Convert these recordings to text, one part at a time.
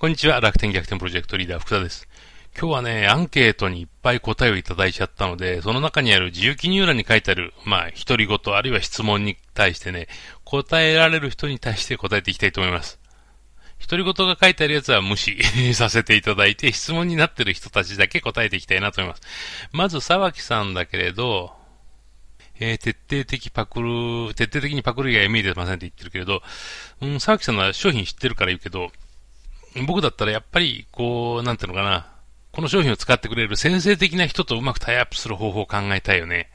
こんにちは、楽天逆転プロジェクトリーダー福田です。今日はね、アンケートにいっぱい答えをいただいちゃったので、その中にある自由記入欄に書いてある、まあ、独り言、あるいは質問に対してね、答えられる人に対して答えていきたいと思います。独り言が書いてあるやつは無視 させていただいて、質問になってる人たちだけ答えていきたいなと思います。まず、沢木さんだけれど、えー、徹底的パクる、徹底的にパクる以外見えてませんって言ってるけれど、うん、沢木さんは商品知ってるから言うけど、僕だったらやっぱり、こう、なんていうのかな、この商品を使ってくれる先生的な人とうまくタイアップする方法を考えたいよね。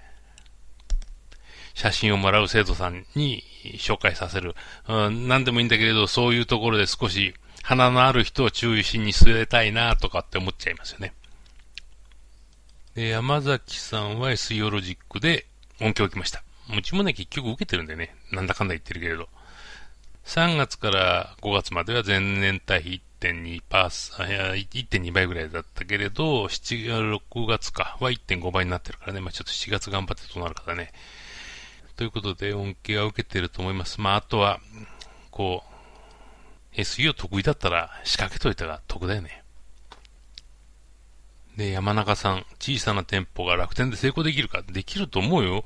写真をもらう生徒さんに紹介させる。うん、何でもいいんだけれど、そういうところで少し鼻のある人を注意しに据えたいなとかって思っちゃいますよね。で、山崎さんは SEO ロジックで音響を受けました。うちもね、結局受けてるんでね、なんだかんだ言ってるけれど。3月から5月までは前年対比1.2パース、1.2倍ぐらいだったけれど、7、6月かは1.5倍になってるからね。まあちょっと7月頑張ってとなるからね。ということで、恩恵は受けてると思います。まああとは、こう、SEO 得意だったら仕掛けといたら得だよね。で、山中さん、小さな店舗が楽天で成功できるかできると思うよ。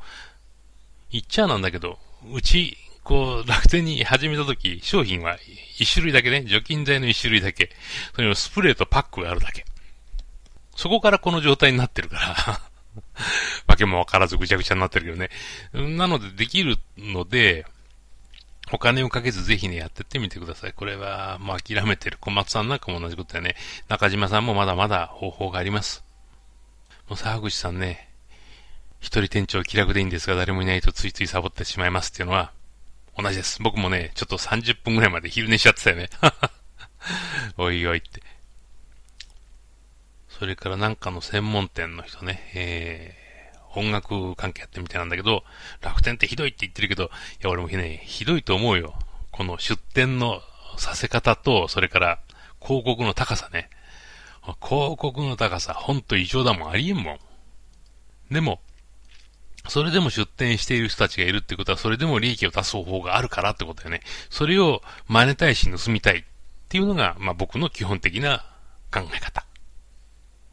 言っちゃなんだけど、うち、こう、楽天に始めたとき、商品は一種類だけね、除菌剤の一種類だけ。それをスプレーとパックがあるだけ。そこからこの状態になってるから わけもわからずぐちゃぐちゃになってるけどね。なのでできるので、お金をかけずぜひね、やってってみてください。これは、もう諦めてる小松さんなんかも同じことだよね。中島さんもまだまだ方法があります。もう沢口さんね、一人店長気楽でいいんですが、誰もいないとついついサボってしまいますっていうのは、同じです。僕もね、ちょっと30分ぐらいまで昼寝しちゃってたよね。おいおいって。それからなんかの専門店の人ね、えー、音楽関係やってみたいなんだけど、楽天ってひどいって言ってるけど、いや俺もね、ひどいと思うよ。この出店のさせ方と、それから広告の高さね。広告の高さ、ほんと異常だもん、ありえんもん。でも、それでも出店している人たちがいるってことは、それでも利益を出す方法があるからってことだよね。それを真似たいし盗みたいっていうのが、まあ僕の基本的な考え方。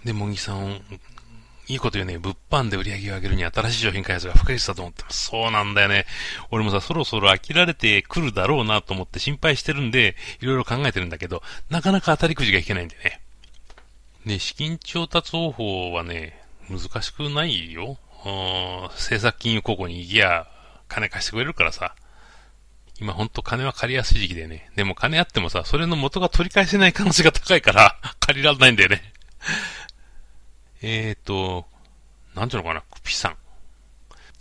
で、もぎさん、いいこと言うね。物販で売り上げを上げるに新しい商品開発が不可欠だと思ってます。そうなんだよね。俺もさ、そろそろ飽きられてくるだろうなと思って心配してるんで、いろいろ考えてるんだけど、なかなか当たりくじが引けないんでね。で、資金調達方法はね、難しくないよ。政策金融高校に行きゃ、金貸してくれるからさ。今ほんと金は借りやすい時期でね。でも金あってもさ、それの元が取り返せない可能性が高いから、借りられないんだよね。えーと、なんていうのかな、クピさん。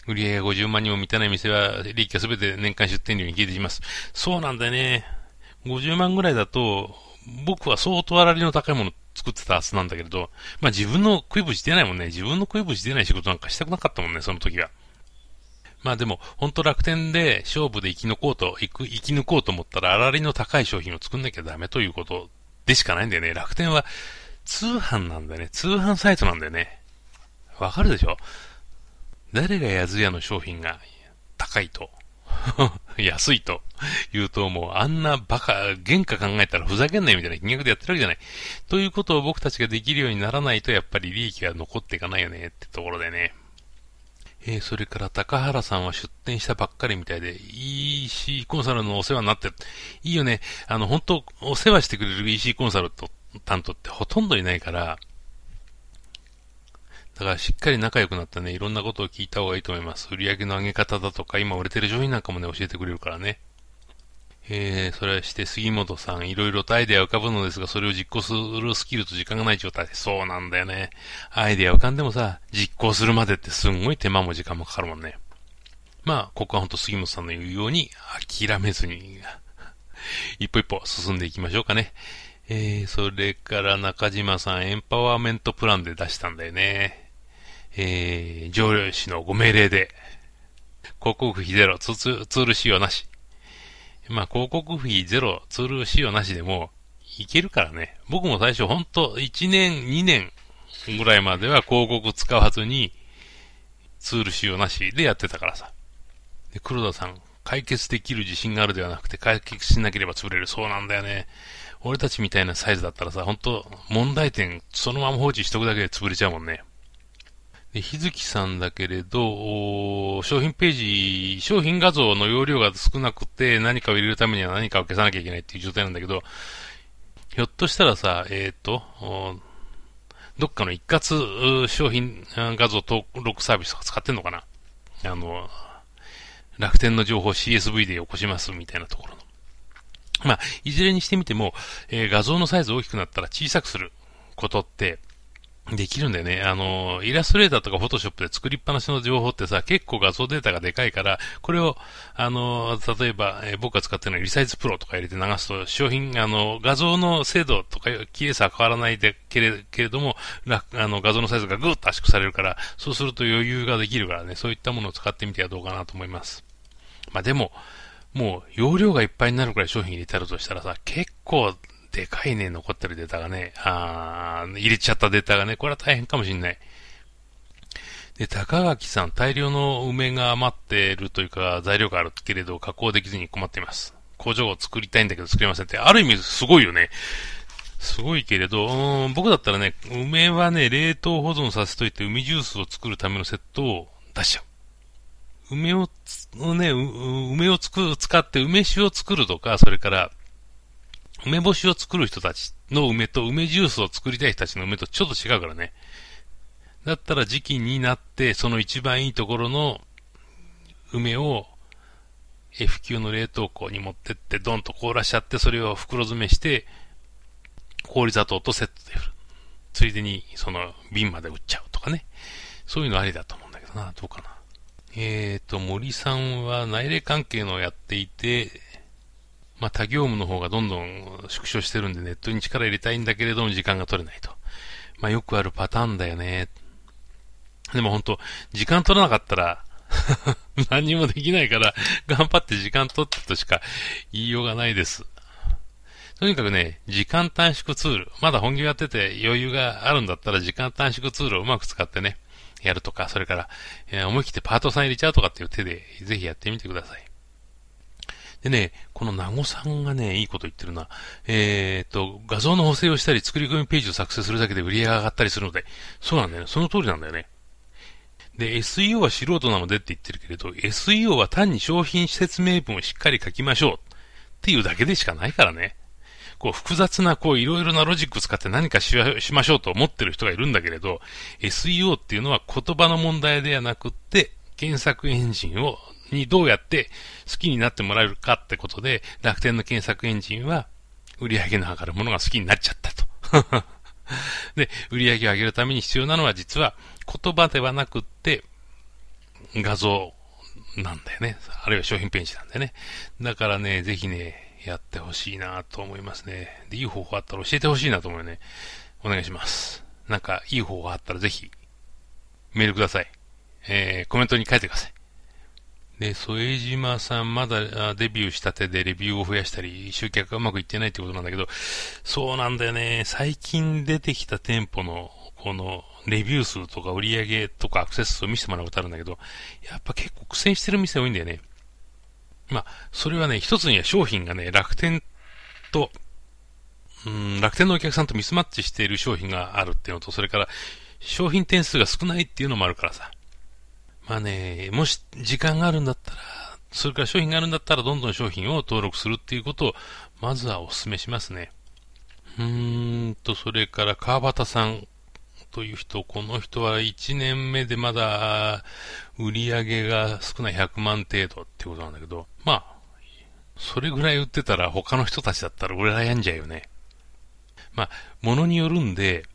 売上50万人を満たない店は、利益がすべて年間出店料に消えてします。そうなんだよね。50万ぐらいだと、僕は相当粗利の高いもの作ってたはずなんだけれど、まあ自分の食いぶち出ないもんね。自分の食いぶち出ない仕事なんかしたくなかったもんね、その時は。まあでも、ほんと楽天で勝負で生き抜こうと、生、き抜こうと思ったら、粗利の高い商品を作んなきゃダメということでしかないんだよね。楽天は通販なんだよね。通販サイトなんだよね。わかるでしょ？誰がやずやの商品が高いと 安いと言うともうあんなバカ、原価考えたらふざけんなよみたいな金額でやってるわけじゃない。ということを僕たちができるようにならないとやっぱり利益が残っていかないよねってところでね。えー、それから高原さんは出店したばっかりみたいで、EC コンサルのお世話になってる。いいよね。あの、本当お世話してくれる EC コンサルと担当ってほとんどいないから、だからしっかり仲良くなったね、いろんなことを聞いた方がいいと思います。売り上げの上げ方だとか、今売れてる商品なんかもね、教えてくれるからね。えー、それはして杉本さん、いろいろとアイデア浮かぶのですが、それを実行するスキルと時間がない状態で、そうなんだよね。アイデア浮かんでもさ、実行するまでってすんごい手間も時間もかかるもんね。まあ、ここはほんと杉本さんの言うように、諦めずに、一歩一歩進んでいきましょうかね。えー、それから中島さん、エンパワーメントプランで出したんだよね。えー、上領士のご命令で、広告費ゼロ、ツール使用なし。まあ、広告費ゼロ、ツール使用なしでも、いけるからね。僕も最初ほんと1年、2年ぐらいまでは広告使わずに、ツール使用なしでやってたからさ。で、黒田さん、解決できる自信があるではなくて、解決しなければ潰れる。そうなんだよね。俺たちみたいなサイズだったらさ、ほんと、問題点、そのまま放置しとくだけで潰れちゃうもんね。日月さんだけれど、商品ページ、商品画像の容量が少なくて何かを入れるためには何かを消さなきゃいけないっていう状態なんだけど、ひょっとしたらさ、えっ、ー、と、どっかの一括商品画像登録サービスとか使ってんのかな？あの、楽天の情報 CSV で起こしますみたいなところの。まあ、いずれにしてみても、えー、画像のサイズ大きくなったら小さくすることって、できるんだよね。あの、イラストレーターとかフォトショップで作りっぱなしの情報ってさ、結構画像データがでかいから、これを、あの、例えば、え、僕が使ってるのはリサイズプロとか入れて流すと、商品、あの、画像の精度とか綺麗さは変わらないでけれけれども、あの、画像のサイズがぐっと圧縮されるから、そうすると余裕ができるからね、そういったものを使ってみてはどうかなと思います。まあでも、もう容量がいっぱいになるくらい商品入れてあるとしたらさ、結構でかいね、残ってるデータがね、あー入れちゃったデータがね、これは大変かもしんない。で、高垣さん、大量の梅が余ってるというか、材料があるけれど、加工できずに困っています。工場を作りたいんだけど作れませんって、ある意味すごいよね。すごいけれど、うん、僕だったらね、梅はね、冷凍保存させといて、梅ジュースを作るためのセットを出しちゃう。梅をね、梅をつく、使って梅酒を作るとか、それから、梅干しを作る人たちの梅と梅ジュースを作りたい人たちの梅とちょっと違うからね。だったら時期になって、その一番いいところの梅を F 級の冷凍庫に持ってってドンと凍らしちゃって、それを袋詰めして、氷砂糖とセットで振る。ついでにその瓶まで売っちゃうとかね。そういうのありだと思うんだけどな。どうかな。え、ー、と、森さんは内霊関係のをやっていて、まあ、他業務の方がどんどん縮小してるんでネットに力入れたいんだけれども時間が取れないと。まあ、よくあるパターンだよね。でも本当時間取らなかったら 何にもできないから、頑張って時間取ったとしか言いようがないです。とにかくね、時間短縮ツール、まだ本業やってて余裕があるんだったら時間短縮ツールをうまく使ってね、やるとか、それから、えー、思い切ってパートさん入れちゃうとかっていう手で、ぜひやってみてください。でね、この名護さんがね、いいこと言ってるな。えー、っと、画像の補正をしたり、作り込みページを作成するだけで売り上げが上がったりするので、そうなんだよね。その通りなんだよね。で、SEO は素人なのでって言ってるけれど、SEO は単に商品説明文をしっかり書きましょうっていうだけでしかないからね。こう複雑なこういろいろなロジック使って何かしましょうと思ってる人がいるんだけれど、SEO っていうのは言葉の問題ではなくって、検索エンジンを、にどうやって好きになってもらえるかってことで、楽天の検索エンジンは売り上げの測るものが好きになっちゃったと。で、売り上げを上げるために必要なのは実は言葉ではなくって画像なんだよね。あるいは商品ページなんだよね。だからね、ぜひね、やってほしいなと思いますね。で、いい方法あったら教えてほしいなと思うよね。お願いします。なんか、いい方法あったらぜひ、メールください。えー、コメントに書いてください。で、添島さん、まだデビューしたてでレビューを増やしたり、集客がうまくいってないってことなんだけど、そうなんだよね。最近出てきた店舗の、この、レビュー数とか売り上げとかアクセス数を見せてもらうことあるんだけど、やっぱ結構苦戦してる店多いんだよね。まあ、それはね、一つには商品がね、楽天と、うん、楽天のお客さんとミスマッチしている商品があるっていうのと、それから商品点数が少ないっていうのもあるからさ。まあね、もし時間があるんだったら、それから商品があるんだったら、どんどん商品を登録するっていうことを、まずはお勧めしますね。うーんと、それから川端さんという人、この人は1年目でまだ売り上げが少ない100万程度ってことなんだけど、まあ、それぐらい売ってたら他の人たちだったら羨んじゃうよね。まあ、ものによるんで、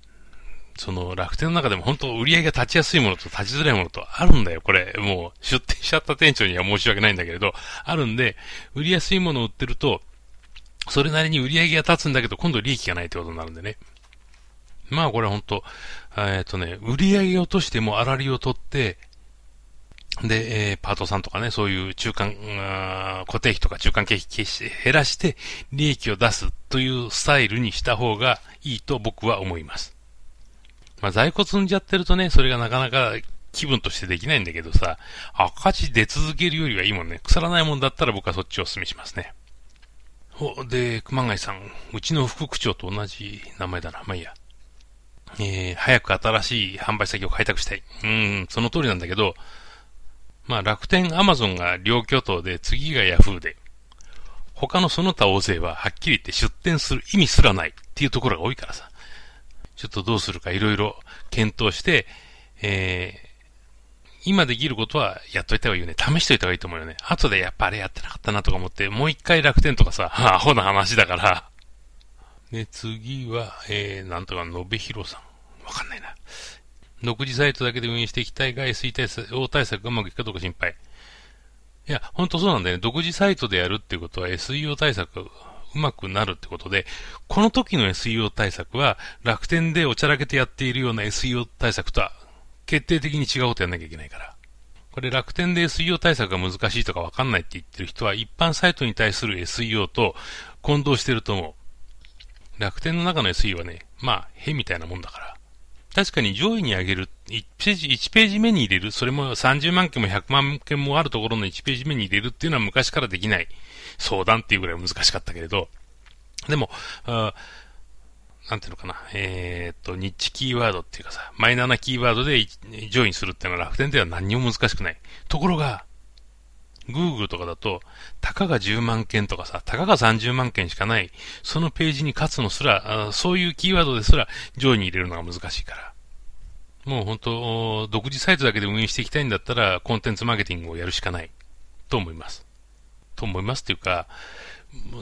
その楽天の中でも本当売り上げが立ちやすいものと立ちづらいものとあるんだよ、これ。もう出店しちゃった店長には申し訳ないんだけれど、あるんで、売りやすいものを売ってると、それなりに売り上げが立つんだけど、今度利益がないってことになるんでね。まあこれ本当えっ、とね、売り上げを落としても粗利を取って、で、えー、パートさんとかね、そういう中間、固定費とか中間経費し減らして、利益を出すというスタイルにした方がいいと僕は思います。まあ、在庫積んじゃってるとね、それがなかなか気分としてできないんだけどさ、赤字出続けるよりはいいもんね。腐らないもんだったら僕はそっちをお勧めしますね。お、で、熊谷さん、うちの副区長と同じ名前だな。まあいいや。えー、早く新しい販売先を開拓したい。うん、その通りなんだけど、まあ楽天、アマゾンが両巨頭で、次がヤフーで、他のその他大勢ははっきり言って出店する意味すらないっていうところが多いからさ。ちょっとどうするかいろいろ検討して、えー、今できることはやっといた方がいいよね。試しといた方がいいと思うよね。後でやっぱあれやってなかったなとか思って、もう一回楽天とかさ、アホな話だから。で、次は、えー、なんとか、のべひろさん。わかんないな。独自サイトだけで運営していきたいが SE 対策、対策がうまくいくかどうか心配。いや、ほんとそうなんだよね。独自サイトでやるっていうことは SEO 対策うまくなるってことで、この時の SEO 対策は楽天でおちゃらけてやっているような SEO 対策とは決定的に違うことやんなきゃいけないから。これ楽天で SEO 対策が難しいとかわかんないって言ってる人は一般サイトに対する SEO と混同してると思う。楽天の中の SEO はね、まあ、へみたいなもんだから。確かに上位に上げる、1ページ、1ページ目に入れる、それも30万件も100万件もあるところの1ページ目に入れるっていうのは昔からできない相談っていうぐらい難しかったけれど、でも、あなんていうのかな、えー、っと、ニッチキーワードっていうかさ、マイナーなキーワードで上位にするっていうのは楽天では何にも難しくない。ところが、Google とかだと、たかが10万件とかさ、たかが30万件しかない、そのページに勝つのすら、そういうキーワードですら上位に入れるのが難しいから。もう本当、独自サイトだけで運営していきたいんだったら、コンテンツマーケティングをやるしかない。と思います。と思いますっていうか、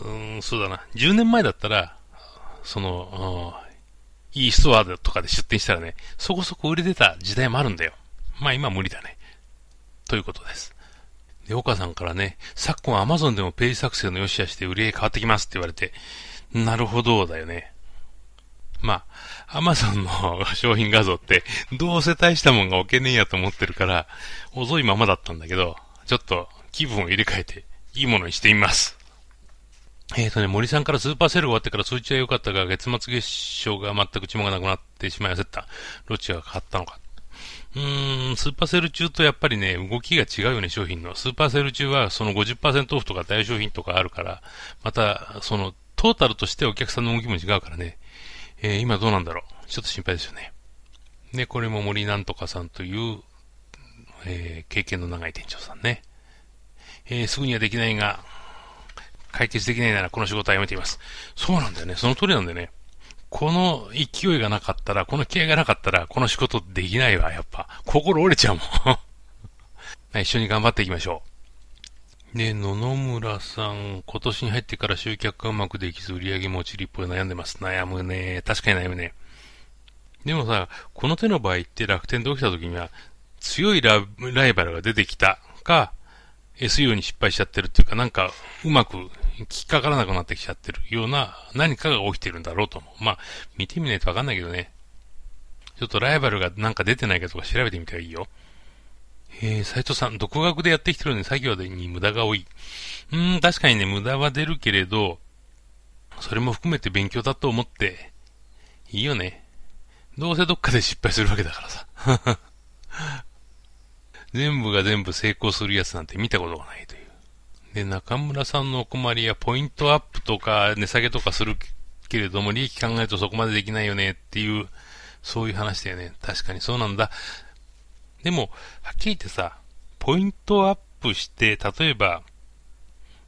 うん、そうだな。10年前だったら、その、いいストアとかで出店したらね、そこそこ売れてた時代もあるんだよ。まあ今無理だね。ということです。で、岡さんからね、昨今アマゾンでもページ作成の良し悪しで売り上げ変わってきますって言われて、なるほどだよね。まあ、アマゾンの商品画像って、どうせ大したもんが置けねえやと思ってるから、遅いままだったんだけど、ちょっと気分を入れ替えて、いいものにしてみます。えっ、ー、とね、森さんからスーパーセール終わってから数値は良かったが、月末月賞が全く注文がなくなってしまい焦った。どっちが買ったのか。うーん、スーパーセール中とやっぱりね、動きが違うよね、商品の。スーパーセール中はその50%オフとか大商品とかあるから、また、その、トータルとしてお客さんの動きも違うからね。えー、今どうなんだろう。ちょっと心配ですよね。で、これも森なんとかさんという、えー、経験の長い店長さんね。えー、すぐにはできないが、解決できないならこの仕事はやめています。そうなんだよね。その通りなんだよね。この勢いがなかったら、この気合がなかったら、この仕事できないわ、やっぱ。心折れちゃうもん 一緒に頑張っていきましょう。で、野々村さん、今年に入ってから集客がうまくできず、売り上げも落ちる一方で悩んでます。悩むね。確かに悩むね。でもさ、この手の場合って楽天で起きた時には、強いライバルが出てきたか、SEO に失敗しちゃってるっていうか、なんか、うまく引っかからなくなってきちゃってるような何かが起きてるんだろうと思う。まあ、見てみないとわかんないけどね。ちょっとライバルがなんか出てないかとか調べてみたらいいよ。えー、斎藤さん、独学でやってきてるのに作業に無駄が多い。うーん、確かにね、無駄は出るけれど、それも含めて勉強だと思って、いいよね。どうせどっかで失敗するわけだからさ。全部が全部成功するやつなんて見たことがないという。で、中村さんのお困りはポイントアップとか値下げとかするけれども、利益考えるとそこまでできないよねっていう、そういう話だよね。確かにそうなんだ。でも、はっきり言ってさ、ポイントアップして、例えば、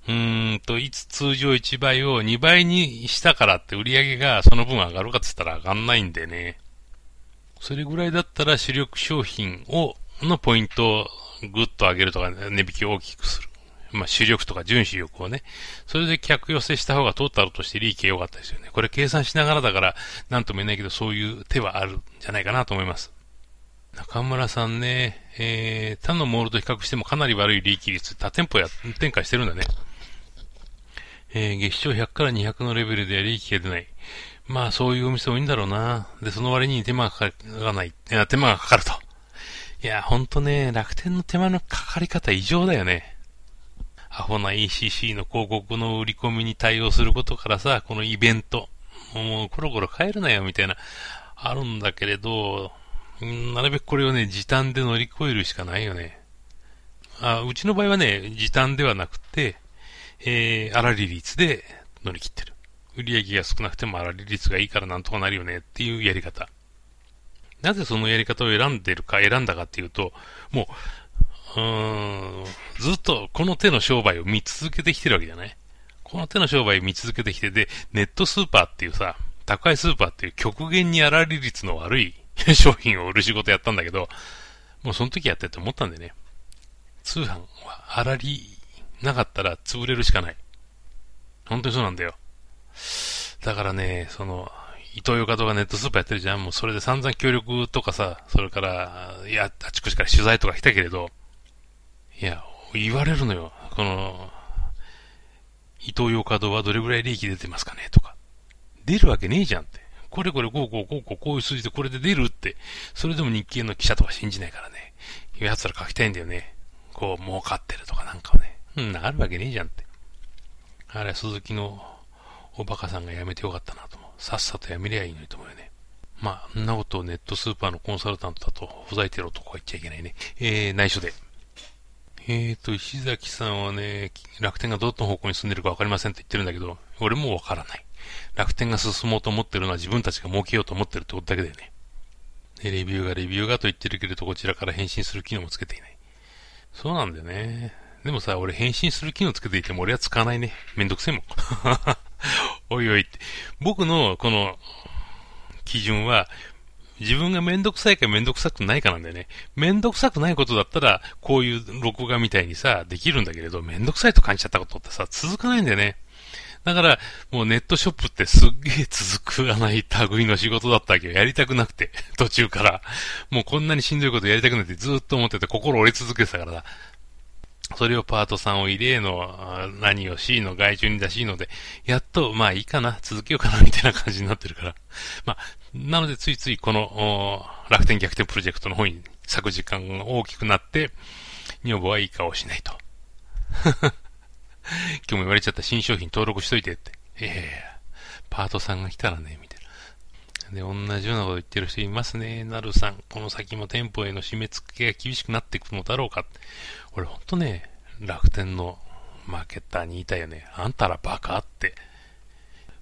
うーんと、いつ通常1倍を2倍にしたからって売り上げがその分上がるかって言ったら上がんないんでね。それぐらいだったら主力商品をのポイントをぐっと上げるとか、値引きを大きくする。まあ、主力とか準主力をね。それで客寄せした方がトータルとして利益が良かったですよね。これ計算しながらだから、なんとも言えないけど、そういう手はあるんじゃないかなと思います。中村さんね、えー、他のモールと比較してもかなり悪い利益率、他店舗や展開してるんだね。えー、月賞100から200のレベルで利益が出ない。まあ、そういうお店多いんだろうな。で、その割に手間がかからない、手間がかかると。いや、ほんとね、楽天の手間のかかり方異常だよね。アホな ECC の広告の売り込みに対応することからさ、このイベント、もうコロコロ変えるなよみたいな、あるんだけれど、なるべくこれをね、時短で乗り越えるしかないよね。あうちの場合はね、時短ではなくて、えー、粗利率で乗り切ってる。売り上げが少なくても粗利率がいいからなんとかなるよねっていうやり方。なぜそのやり方を選んでるか、選んだかっていうと、もう、うーん、ずっとこの手の商売を見続けてきてるわけじゃないこの手の商売を見続けてきて、で、ネットスーパーっていうさ、宅配スーパーっていう極限に粗利率の悪い 商品を売る仕事やったんだけど、もうその時やってって思ったんでね。通販は粗利なかったら潰れるしかない。本当にそうなんだよ。だからね、その、イトーヨーカドーがネットスーパーやってるじゃん。もうそれで散々協力とかさ、それから、いや、あちこちから取材とか来たけれど、いや、言われるのよ。この、イトーヨーカドーはどれぐらい利益出てますかねとか。出るわけねえじゃんって。これこれこうこうこうこうこういう数字でこれで出るって。それでも日経の記者とか信じないからね。いや奴ら書きたいんだよね。こう、儲かってるとかなんかね。うん、あるわけねえじゃんって。あれ、鈴木のおバカさんが辞めてよかったなと。さっさと辞めりゃいいのにと思うよね。まあ、んなことをネットスーパーのコンサルタントだとほざいてる男は言っちゃいけないね。えー、内緒で。えーと、石崎さんはね、楽天がどっの方向に進んでるかわかりませんって言ってるんだけど、俺もわからない。楽天が進もうと思ってるのは自分たちが儲けようと思ってるってことだけだよね。で、レビューがレビューがと言ってるけれど、こちらから返信する機能もつけていない。そうなんだよね。でもさ、俺返信する機能つけていても俺は使わないね。めんどくせえもん。おいおいって。僕のこの基準は、自分がめんどくさいかめんどくさくないかなんだよね。めんどくさくないことだったら、こういう録画みたいにさ、できるんだけれど、めんどくさいと感じちゃったことってさ、続かないんだよね。だから、もうネットショップってすっげえ続かない類の仕事だったわけど、やりたくなくて、途中から。もうこんなにしんどいことやりたくなってずっと思ってて心折れ続けてたからだ。それをパートさんを入れの何を C の外注に出しので、やっと、まあいいかな、続けようかな、みたいな感じになってるから。まあ、なのでついついこの楽天逆転プロジェクトの方に咲く時間が大きくなって、女房はいい顔しないと。今日も言われちゃった新商品登録しといてって。ええー、パートさんが来たらね、みたいな。で、同じようなこと言ってる人いますね。なるさん、この先も店舗への締め付けが厳しくなっていくのだろうか。俺ほんとね、楽天のマーケッターに言いたいよね。あんたらバカって。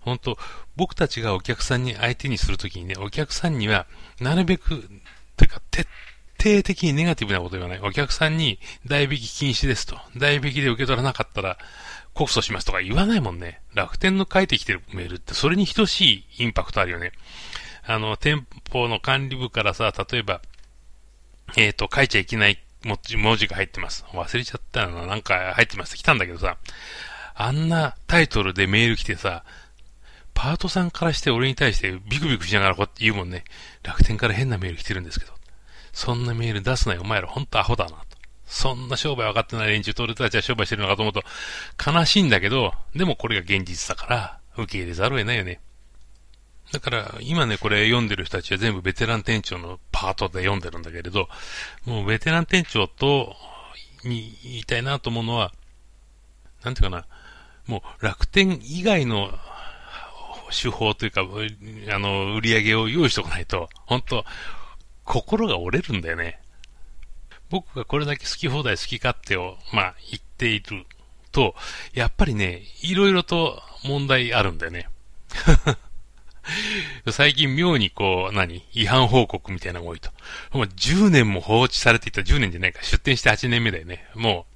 ほんと、僕たちがお客さんに相手にするときにね、お客さんには、なるべく、というか、徹底的にネガティブなこと言わない。お客さんに代引き禁止ですと。代引きで受け取らなかったら告訴しますとか言わないもんね。楽天の書いてきてるメールってそれに等しいインパクトあるよね。あの、店舗の管理部からさ、例えば、えっ、ー、と、書いちゃいけない文字が入ってます。忘れちゃったな。なんか入ってます来たんだけどさ、あんなタイトルでメール来てさ、パートさんからして俺に対してビクビクしながらこうやって言うもんね。楽天から変なメール来てるんですけど。そんなメール出すなよ、お前らほんとアホだな。そんな商売分かってない連中と俺たちは商売してるのかと思うと悲しいんだけど、でもこれが現実だから受け入れざるを得ないよね。だから、今ね、これ読んでる人たちは全部ベテラン店長のパートで読んでるんだけれど、もうベテラン店長と、に言いたいなと思うのは、なんていうかな、もう楽天以外の手法というか、あの、売り上げを用意しとかないと、本当心が折れるんだよね。僕がこれだけ好き放題好き勝手を、まあ、言っていると、やっぱりね、いろいろと問題あるんだよね。最近妙にこう、何？違反報告みたいなのが多いと。もう10年も放置されていた10年じゃないか。出店して8年目だよね。も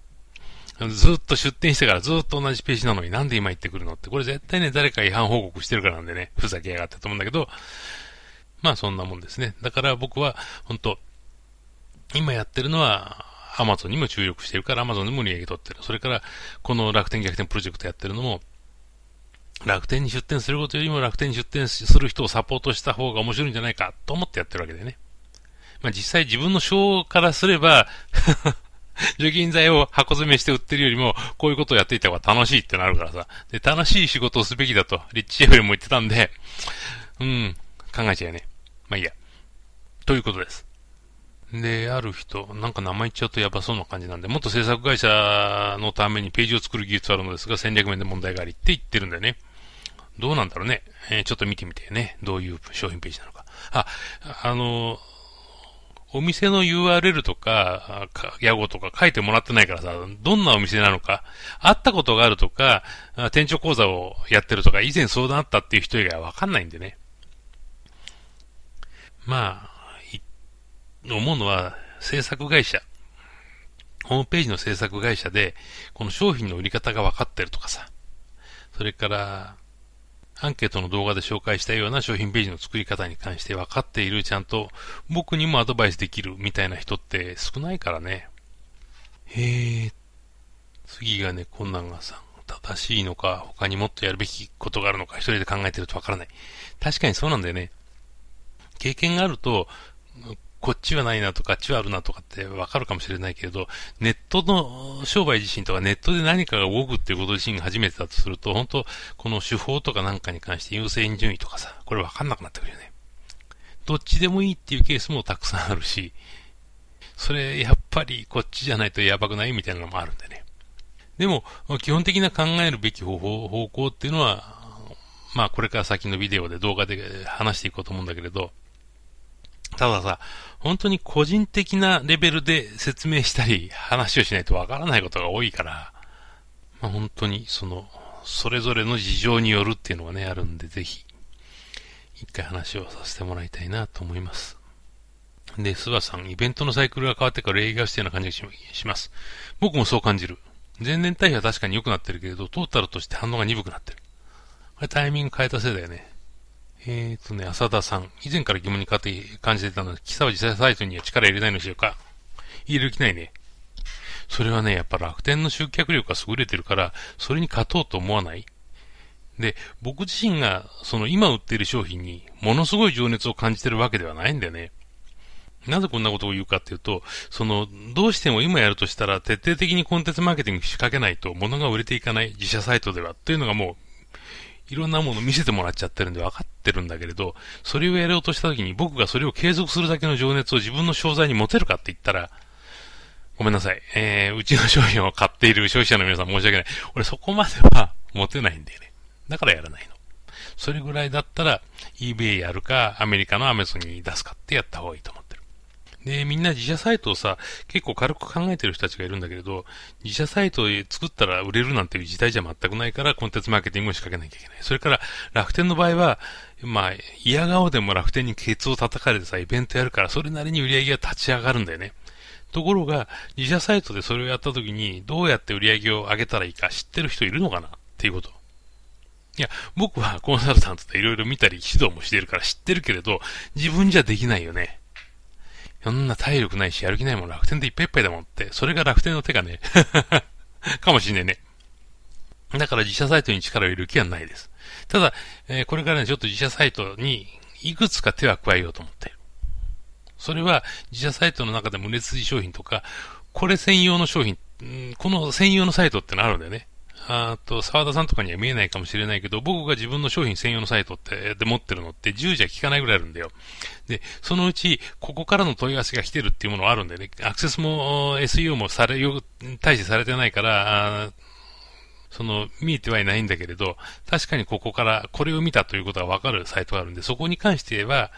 う、ずっと出店してからずっと同じページなのになんで今言ってくるのって。これ絶対ね、誰か違反報告してるからなんでね、ふざけやがってと思うんだけど、まあそんなもんですね。だから僕は、本当今やってるのは、アマゾンにも注力してるから、アマゾンでも利益取ってる。それから、この楽天逆転プロジェクトやってるのも、楽天に出店することよりも楽天に出店する人をサポートした方が面白いんじゃないかと思ってやってるわけでね。まあ実際自分の賞からすれば 除菌剤を箱詰めして売ってるよりも、こういうことをやっていた方が楽しいってなるからさ。で、楽しい仕事をすべきだと、リッチエフレも言ってたんで、うん、考えちゃうよね。まあいいや。ということです。で、ある人、なんか名前言っちゃうとやばそうな感じなんで、もっと制作会社のためにページを作る技術はあるのですが、戦略面で問題がありって言ってるんだよね。どうなんだろうね。えー、ちょっと見てみてね。どういう商品ページなのか。あ、あのお店の URL とか、屋号とか書いてもらってないからさ、どんなお店なのか、会ったことがあるとか、店長講座をやってるとか、以前相談あったっていう人以外はわかんないんでね。まあ、思うのは、制作会社、ホームページの制作会社で、この商品の売り方が分かってるとかさ、それから、アンケートの動画で紹介したような商品ページの作り方に関して分かっている、ちゃんと僕にもアドバイスできるみたいな人って少ないからね。へえ、次がね、困難がさ。正しいのか、他にもっとやるべきことがあるのか、一人で考えてるとわからない。確かにそうなんだよね。経験があると、こっちはないなとか、あっちはあるなとかってわかるかもしれないけれど、ネットの商売自身とかネットで何かが動くっていうこと自身が初めてだとすると、本当この手法とかなんかに関して優先順位とかさ、これわかんなくなってくるよね。どっちでもいいっていうケースもたくさんあるし、それやっぱりこっちじゃないとやばくないみたいなのもあるんでね。でも、基本的な考えるべき方法、方向っていうのは、まあこれから先のビデオで動画で話していこうと思うんだけれど、たださ、本当に個人的なレベルで説明したり、話をしないとわからないことが多いから、まあ、本当にその、それぞれの事情によるっていうのがね、あるんで、ぜひ、一回話をさせてもらいたいなと思います。で、諏訪さん、イベントのサイクルが変わってから営業してるような感じがします。僕もそう感じる。前年対比は確かに良くなってるけれど、トータルとして反応が鈍くなってる。これタイミング変えたせいだよね。えーとね、浅田さん。以前から疑問に感じてたので、木沢自社サイトには力入れないのでしょうか？入れる気ないね。それはね、やっぱ楽天の集客力が優れてるから、それに勝とうと思わない？で、僕自身が、その今売っている商品に、ものすごい情熱を感じてるわけではないんだよね。なぜこんなことを言うかっていうと、その、どうしても今やるとしたら、徹底的にコンテンツマーケティング仕掛けないと、物が売れていかない自社サイトでは、っていうのがもう、いろんなもの見せてもらっちゃってるんで分かってるんだけれど、それをやろうとした時に僕がそれを継続するだけの情熱を自分の商材に持てるかって言ったら、ごめんなさい。えー、うちの商品を買っている消費者の皆さん申し訳ない。俺そこまでは持てないんだよね。だからやらないの。それぐらいだったら、eBay やるか、アメリカのアメゾンに出すかってやった方がいいと思う。で、みんな自社サイトをさ、結構軽く考えてる人たちがいるんだけれど、自社サイトを作ったら売れるなんていう時代じゃ全くないから、コンテンツマーケティングを仕掛けなきゃいけない。それから、楽天の場合は、まあ、嫌顔でも楽天にケツを叩かれてさ、イベントやるから、それなりに売り上げが立ち上がるんだよね。ところが、自社サイトでそれをやった時に、どうやって売り上げを上げたらいいか知ってる人いるのかな？っていうこと。いや、僕はコンサルタントでいろいろ見たり指導もしてるから知ってるけれど、自分じゃできないよね。そんな体力ないし、やる気ないもん楽天でいっぱいいっぱいだもんって、それが楽天の手がね かもしんねえね。だから自社サイトに力を入れる気はないです。ただ、えー、これからね、ちょっと自社サイトにいくつか手は加えようと思っている。それは自社サイトの中でも売れ筋商品とか、これ専用の商品、この専用のサイトってのあるんだよね。あと、沢田さんとかには見えないかもしれないけど、僕が自分の商品専用のサイトって、で持ってるのって10じゃ効かないぐらいあるんだよ。で、そのうち、ここからの問い合わせが来てるっていうものはあるんでね、アクセスも SEO もされ、よ、対してされてないから、その、見えてはいないんだけれど、確かにここからこれを見たということがわかるサイトがあるんで、そこに関しては、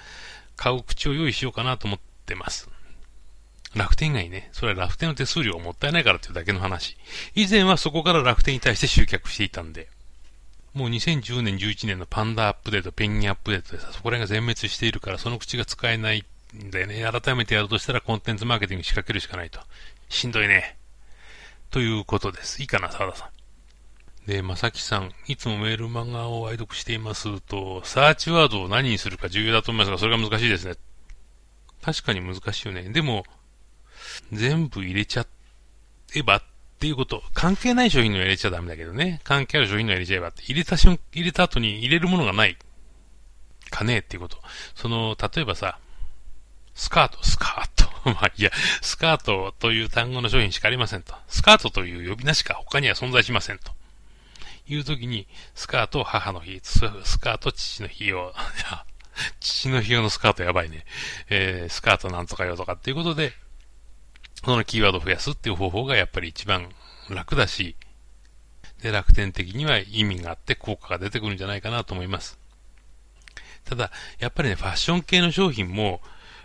買う口を用意しようかなと思ってます。楽天以外ね、それは楽天の手数料がもったいないからっていうだけの話。以前はそこから楽天に対して集客していたんで、もう2010年、11年のパンダアップデート、ペンギンアップデートでさ、そこら辺が全滅しているから、その口が使えないんだよね。改めてやるとしたらコンテンツマーケティング仕掛けるしかないと。しんどいね。ということです。いいかな、沢田さん。で、まさきさん、いつもメール漫画を愛読していますと、サーチワードを何にするか重要だと思いますが、それが難しいですね。確かに難しいよね。でも、全部入れちゃえばっていうこと。関係ない商品の入れちゃダメだけどね。関係ある商品の入れちゃえばって。入れた瞬、入れた後に入れるものがないかねえっていうこと。その、例えばさ、スカート、スカート。まあいや、スカートという単語の商品しかありませんと。スカートという呼び名しか他には存在しませんと。いうときに、スカート母の日、スカート父の日を、父の日用のスカートやばいね。えー、スカートなんとかよとかっていうことで、そのキーワードを増やすっていう方法がやっぱり一番楽だし、で、楽天的には意味があって効果が出てくるんじゃないかなと思います。ただ、やっぱりね、ファッション系の商品も、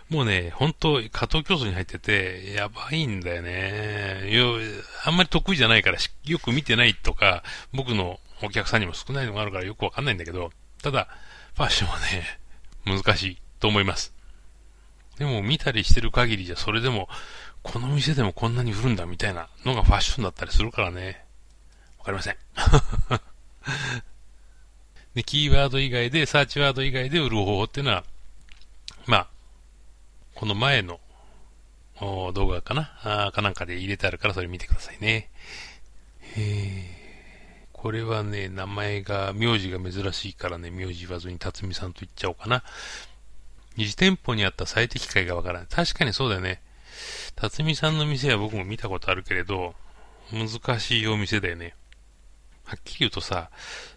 もうね、本当加藤競争に入ってて、やばいんだよね。よ、あんまり得意じゃないから、よく見てないとか、僕のお客さんにも少ないのがあるからよくわかんないんだけど、ただ、ファッションはね、難しいと思います。でも見たりしてる限りじゃ、それでも、この店でもこんなに売るんだみたいなのがファッションだったりするからね。わかりません。で、キーワード以外で、サーチワード以外で売る方法っていうのは、まあ、この前の動画かな？あかなんかで入れてあるからそれ見てくださいね。えー、これはね、名前が、名字が珍しいからね、名字言わずに辰巳さんと言っちゃおうかな。2店舗にあった最適解がわからない。確かにそうだよね。辰巳さんの店は僕も見たことあるけれど、難しいお店だよね。はっきり言うとさ、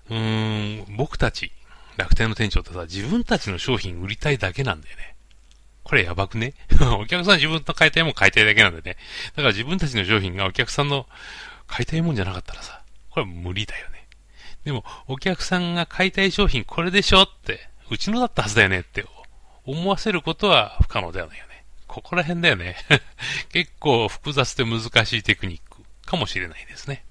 うーん、僕たち、楽天の店長ってさ、自分たちの商品売りたいだけなんだよね。これやばくね？お客さん自分の買いたいもん買いたいだけなんでね。だから自分たちの商品がお客さんの買いたいもんじゃなかったらさ、これ無理だよね。でも、お客さんが買いたい商品これでしょって、うちのだったはずだよねって思わせることは不可能ではないよね。ここら辺だよね。結構複雑で難しいテクニックかもしれないですね。